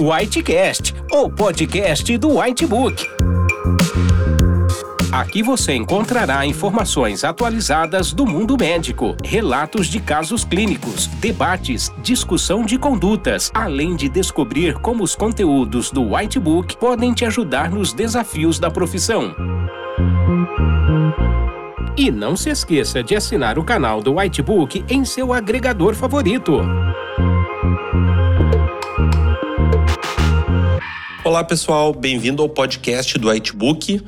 Whitecast, o podcast do Whitebook. Aqui você encontrará informações atualizadas do mundo médico, relatos de casos clínicos, debates, discussão de condutas, além de descobrir como os conteúdos do Whitebook podem te ajudar nos desafios da profissão. E não se esqueça de assinar o canal do Whitebook em seu agregador favorito. Olá pessoal, bem-vindo ao podcast do Whitebook.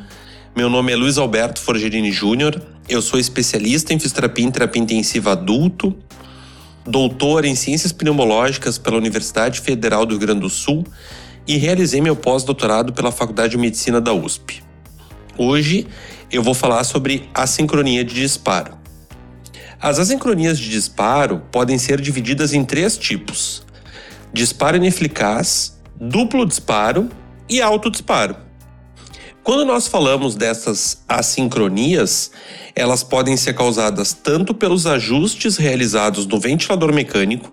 Meu nome é Luiz Alberto Forgerini Júnior, eu sou especialista em fisioterapia e terapia intensiva adulto, doutor em ciências pneumológicas pela Universidade Federal do Rio Grande do Sul e realizei meu pós-doutorado pela Faculdade de Medicina da USP. Hoje eu vou falar sobre assincronia de disparo. As assincronias de disparo podem ser divididas em três tipos: disparo ineficaz, duplo disparo e autodisparo. Quando nós falamos dessas assincronias, elas podem ser causadas tanto pelos ajustes realizados no ventilador mecânico,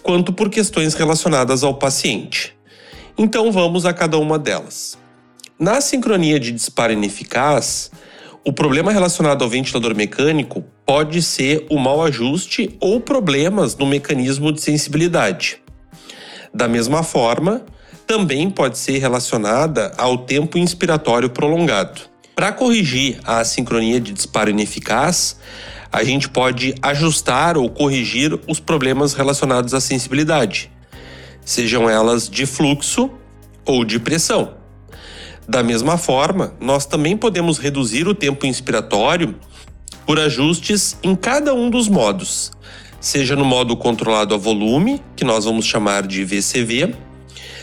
quanto por questões relacionadas ao paciente. Então vamos a cada uma delas. Na sincronia de disparo ineficaz, o problema relacionado ao ventilador mecânico pode ser o mau ajuste ou problemas no mecanismo de sensibilidade. Da mesma forma, também pode ser relacionada ao tempo inspiratório prolongado. Para corrigir a assincronia de disparo ineficaz, a gente pode ajustar ou corrigir os problemas relacionados à sensibilidade, sejam elas de fluxo ou de pressão. Da mesma forma, nós também podemos reduzir o tempo inspiratório por ajustes em cada um dos modos, seja no modo controlado a volume, que nós vamos chamar de VCV,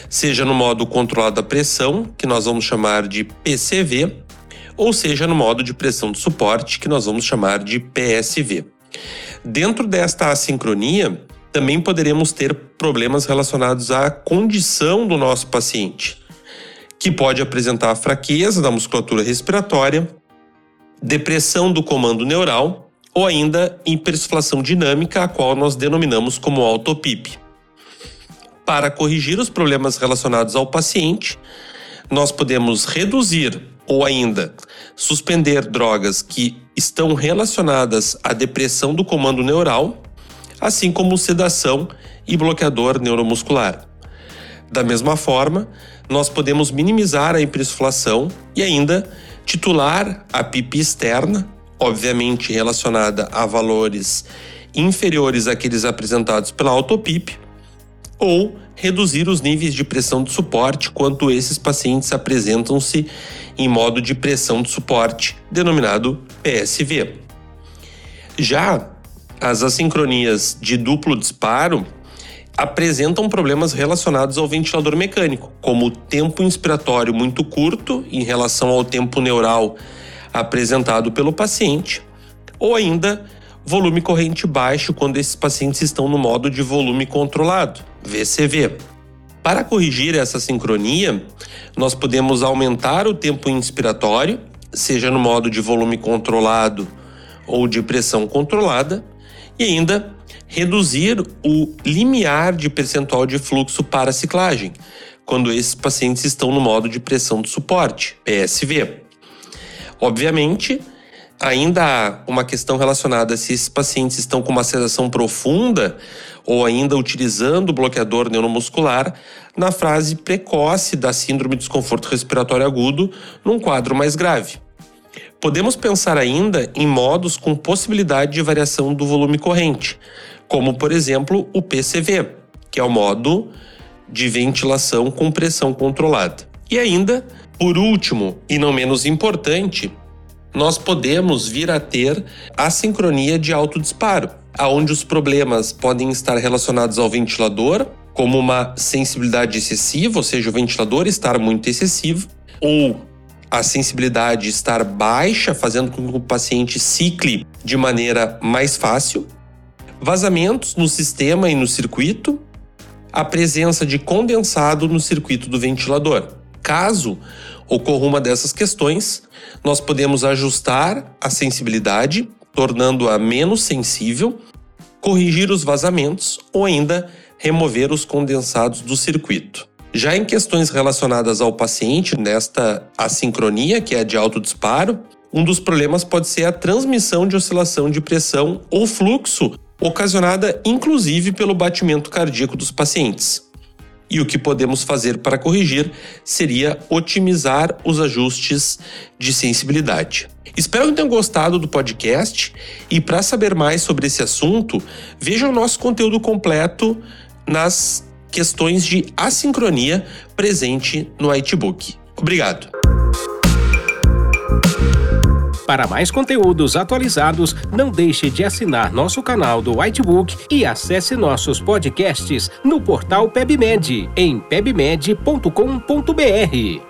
seja no modo controlado a pressão, que nós vamos chamar de PCV, ou seja no modo de pressão de suporte, que nós vamos chamar de PSV. Dentro desta assincronia, também poderemos ter problemas relacionados à condição do nosso paciente, que pode apresentar fraqueza da musculatura respiratória, depressão do comando neural ou ainda hipersuflação dinâmica, a qual nós denominamos como autopip. Para corrigir os problemas relacionados ao paciente, nós podemos reduzir ou ainda suspender drogas que estão relacionadas à depressão do comando neural, assim como sedação e bloqueador neuromuscular. Da mesma forma, nós podemos minimizar a hiperinsuflação e ainda titular a PIP externa, obviamente relacionada a valores inferiores àqueles apresentados pela autopip, ou reduzir os níveis de pressão de suporte quando esses pacientes apresentam-se em modo de pressão de suporte, denominado PSV. Já as assincronias de duplo disparo apresentam problemas relacionados ao ventilador mecânico, como o tempo inspiratório muito curto em relação ao tempo neural apresentado pelo paciente, ou ainda volume corrente baixo quando esses pacientes estão no modo de volume controlado, VCV. Para corrigir essa sincronia, nós podemos aumentar o tempo inspiratório, seja no modo de volume controlado ou de pressão controlada, e ainda reduzir o limiar de percentual de fluxo para ciclagem, quando esses pacientes estão no modo de pressão de suporte, PSV. Obviamente, ainda há uma questão relacionada se esses pacientes estão com uma sedação profunda ou ainda utilizando bloqueador neuromuscular na fase precoce da síndrome de desconforto respiratório agudo num quadro mais grave. Podemos pensar ainda em modos com possibilidade de variação do volume corrente, como por exemplo o PCV, que é o modo de ventilação com pressão controlada. E ainda, por último e não menos importante, nós podemos vir a ter a sincronia de autodisparo, aonde os problemas podem estar relacionados ao ventilador, como uma sensibilidade excessiva, ou seja, o ventilador estar muito excessivo, ou a sensibilidade estar baixa, fazendo com que o paciente cicle de maneira mais fácil, vazamentos no sistema e no circuito, a presença de condensado no circuito do ventilador. Caso ocorra uma dessas questões, nós podemos ajustar a sensibilidade, tornando-a menos sensível, corrigir os vazamentos ou ainda remover os condensados do circuito. Já em questões relacionadas ao paciente, nesta assincronia, que é de autodisparo, um dos problemas pode ser a transmissão de oscilação de pressão ou fluxo, ocasionada inclusive pelo batimento cardíaco dos pacientes. E o que podemos fazer para corrigir seria otimizar os ajustes de sensibilidade. Espero que tenham gostado do podcast e para saber mais sobre esse assunto, veja o nosso conteúdo completo nas questões de assincronia presente no Itbook. Obrigado. Para mais conteúdos atualizados, não deixe de assinar nosso canal do Whitebook e acesse nossos podcasts no portal PebMed em pebmed.com.br.